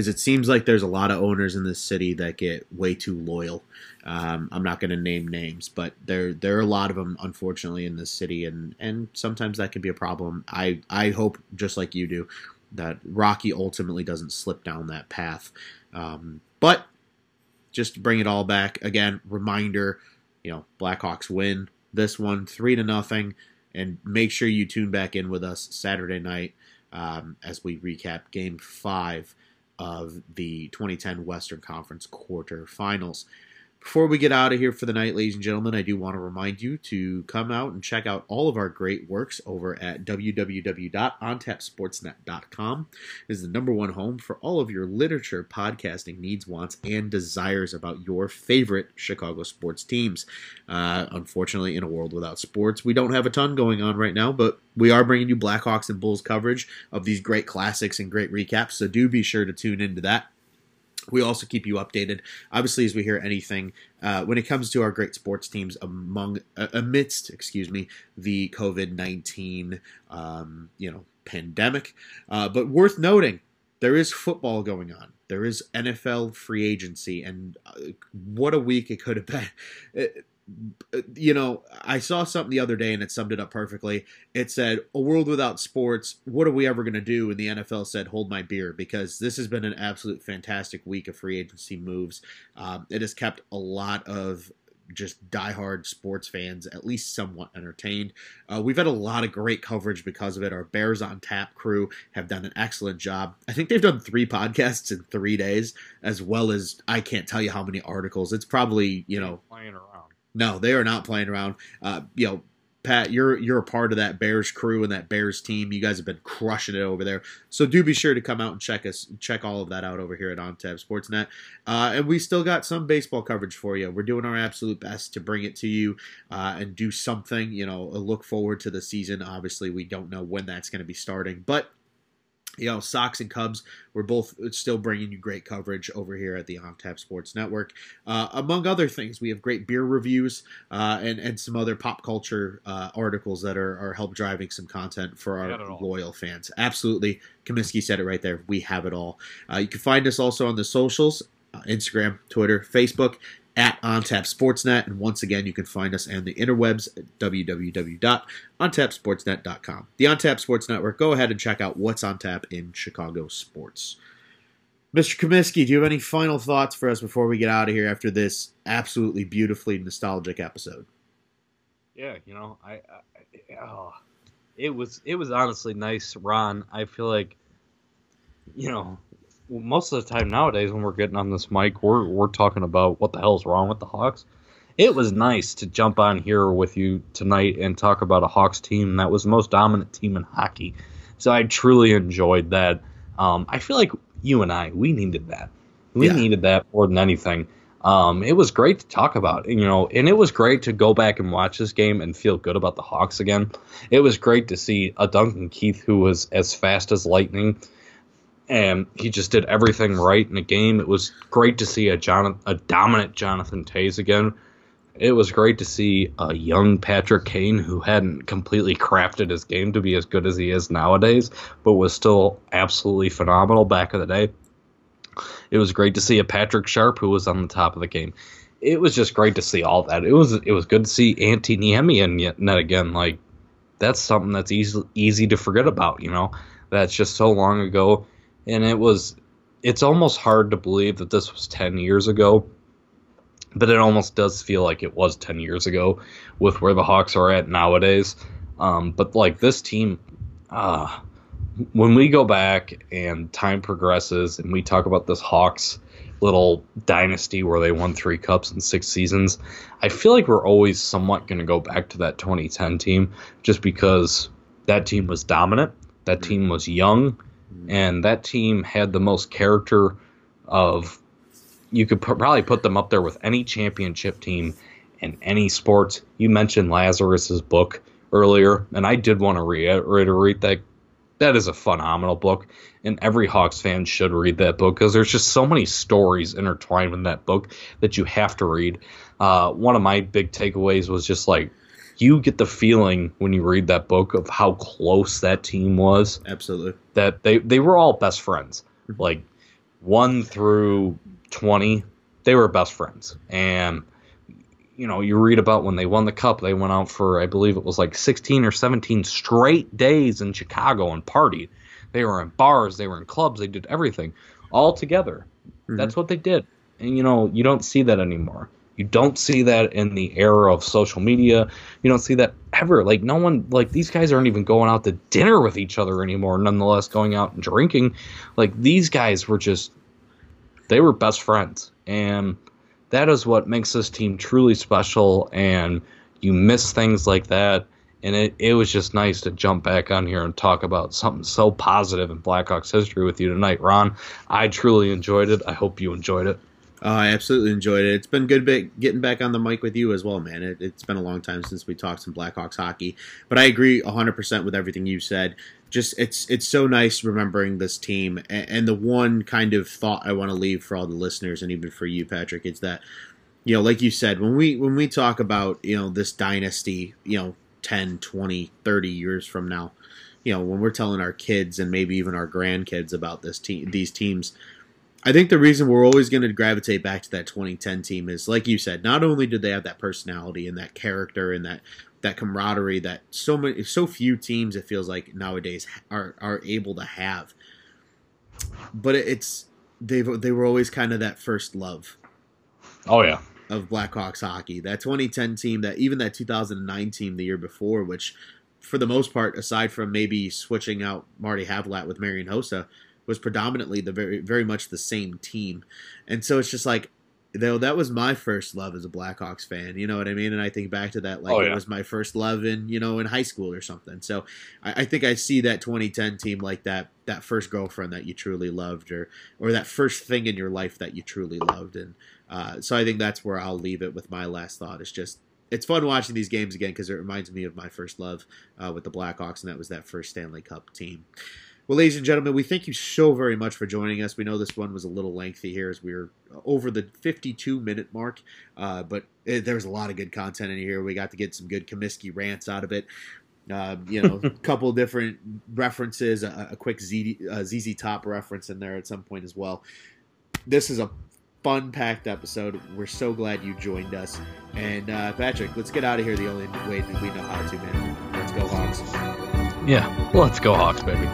is it seems like there's a lot of owners in this city that get way too loyal. Um, I'm not going to name names, but there there are a lot of them, unfortunately, in this city, and and sometimes that can be a problem. I I hope just like you do that Rocky ultimately doesn't slip down that path. Um, but just to bring it all back again, reminder you know, Blackhawks win this one three to nothing, and make sure you tune back in with us Saturday night um, as we recap Game Five of the 2010 Western Conference quarterfinals. Before we get out of here for the night, ladies and gentlemen, I do want to remind you to come out and check out all of our great works over at www.ontapsportsnet.com. It is the number one home for all of your literature, podcasting needs, wants, and desires about your favorite Chicago sports teams. Uh, unfortunately, in a world without sports, we don't have a ton going on right now, but we are bringing you Blackhawks and Bulls coverage of these great classics and great recaps, so do be sure to tune into that. We also keep you updated, obviously, as we hear anything uh, when it comes to our great sports teams among uh, amidst, excuse me, the COVID nineteen, um, you know, pandemic. Uh, but worth noting, there is football going on. There is NFL free agency, and uh, what a week it could have been. It, you know, I saw something the other day and it summed it up perfectly. It said, "A world without sports. What are we ever going to do?" And the NFL said, "Hold my beer," because this has been an absolute fantastic week of free agency moves. Um, it has kept a lot of just diehard sports fans at least somewhat entertained. Uh, we've had a lot of great coverage because of it. Our Bears on Tap crew have done an excellent job. I think they've done three podcasts in three days, as well as I can't tell you how many articles. It's probably you know playing around. No, they are not playing around. Uh, you know, Pat, you're you're a part of that Bears crew and that Bears team. You guys have been crushing it over there. So do be sure to come out and check us, check all of that out over here at OnTap Sportsnet. Uh, and we still got some baseball coverage for you. We're doing our absolute best to bring it to you uh, and do something. You know, look forward to the season. Obviously, we don't know when that's going to be starting, but you know, Sox and Cubs, we're both still bringing you great coverage over here at the On Tap Sports Network. Uh, among other things, we have great beer reviews uh, and and some other pop culture uh, articles that are, are help driving some content for our got it all. loyal fans. Absolutely, Kaminsky said it right there. We have it all. Uh, you can find us also on the socials: uh, Instagram, Twitter, Facebook. At OnTap Sportsnet, and once again, you can find us on the interwebs at www.ontapsportsnet.com. The OnTap Sports Network. Go ahead and check out what's on tap in Chicago sports. Mr. Comiskey, do you have any final thoughts for us before we get out of here after this absolutely beautifully nostalgic episode? Yeah, you know, I, I oh, it was it was honestly nice, Ron. I feel like, you know, most of the time nowadays when we're getting on this mic, we're we're talking about what the hell's wrong with the Hawks. It was nice to jump on here with you tonight and talk about a Hawks team that was the most dominant team in hockey. So I truly enjoyed that. Um, I feel like you and I, we needed that. We Yeah. needed that more than anything. Um, it was great to talk about, you know, and it was great to go back and watch this game and feel good about the Hawks again. It was great to see a Duncan Keith who was as fast as lightning, and he just did everything right in the game. It was great to see a John, a dominant Jonathan Toews again. It was great to see a young Patrick Kane who hadn't completely crafted his game to be as good as he is nowadays, but was still absolutely phenomenal back in the day. It was great to see a Patrick Sharp who was on the top of the game. It was just great to see all that. It was it was good to see Antti Niemi in yet net again. Like that's something that's easy easy to forget about. You know, that's just so long ago, and it was. It's almost hard to believe that this was ten years ago, but it almost does feel like it was ten years ago with where the Hawks are at nowadays. Um, but like this team, uh, when we go back and time progresses and we talk about this Hawks little dynasty where they won three cups in six seasons, I feel like we're always somewhat going to go back to that 2010 team just because that team was dominant, that team was young, and that team had the most character of you could put, probably put them up there with any championship team in any sport. You mentioned Lazarus's book earlier, and I did want to reiterate that that is a phenomenal book, and every Hawks fan should read that book because there's just so many stories intertwined in that book that you have to read. Uh, one of my big takeaways was just like you get the feeling when you read that book of how close that team was. Absolutely. That they they were all best friends. Mm-hmm. Like one through twenty, they were best friends, and you know, you read about when they won the cup, they went out for, I believe it was like 16 or 17 straight days in Chicago and partied. They were in bars, they were in clubs, they did everything all together. Mm-hmm. That's what they did. And, you know, you don't see that anymore. You don't see that in the era of social media. You don't see that ever. Like, no one, like, these guys aren't even going out to dinner with each other anymore, nonetheless, going out and drinking. Like, these guys were just, they were best friends. And, that is what makes this team truly special. And you miss things like that. And it, it was just nice to jump back on here and talk about something so positive in Blackhawks history with you tonight, Ron. I truly enjoyed it. I hope you enjoyed it. Oh, I absolutely enjoyed it. It's been good bit getting back on the mic with you as well, man. It, has been a long time since we talked some Blackhawks hockey, but I agree 100% with everything you said. Just it's it's so nice remembering this team, and, and the one kind of thought I want to leave for all the listeners and even for you, Patrick, is that you know, like you said, when we when we talk about you know this dynasty, you know, 10, 20, 30 years from now, you know, when we're telling our kids and maybe even our grandkids about this team, these teams I think the reason we're always going to gravitate back to that 2010 team is, like you said, not only did they have that personality and that character and that that camaraderie that so many, so few teams it feels like nowadays are are able to have, but it's they they were always kind of that first love. Oh yeah, of Blackhawks hockey. That 2010 team, that even that 2009 team the year before, which for the most part, aside from maybe switching out Marty Havlat with Marian Hossa, was predominantly the very very much the same team, and so it's just like though that was my first love as a Blackhawks fan. You know what I mean? And I think back to that like oh, yeah. it was my first love in you know in high school or something. So I, I, think I see that 2010 team like that that first girlfriend that you truly loved or or that first thing in your life that you truly loved. And uh, so I think that's where I'll leave it with my last thought. It's just it's fun watching these games again because it reminds me of my first love uh, with the Blackhawks, and that was that first Stanley Cup team. Well, ladies and gentlemen, we thank you so very much for joining us. We know this one was a little lengthy here as we are over the 52 minute mark, uh, but it, there was a lot of good content in here. We got to get some good Comiskey rants out of it. Uh, you know, a couple different references, a, a quick Z, a ZZ Top reference in there at some point as well. This is a fun packed episode. We're so glad you joined us. And uh, Patrick, let's get out of here the only way we know how to, man. Let's go, Hawks. Yeah, let's go, Hawks, baby.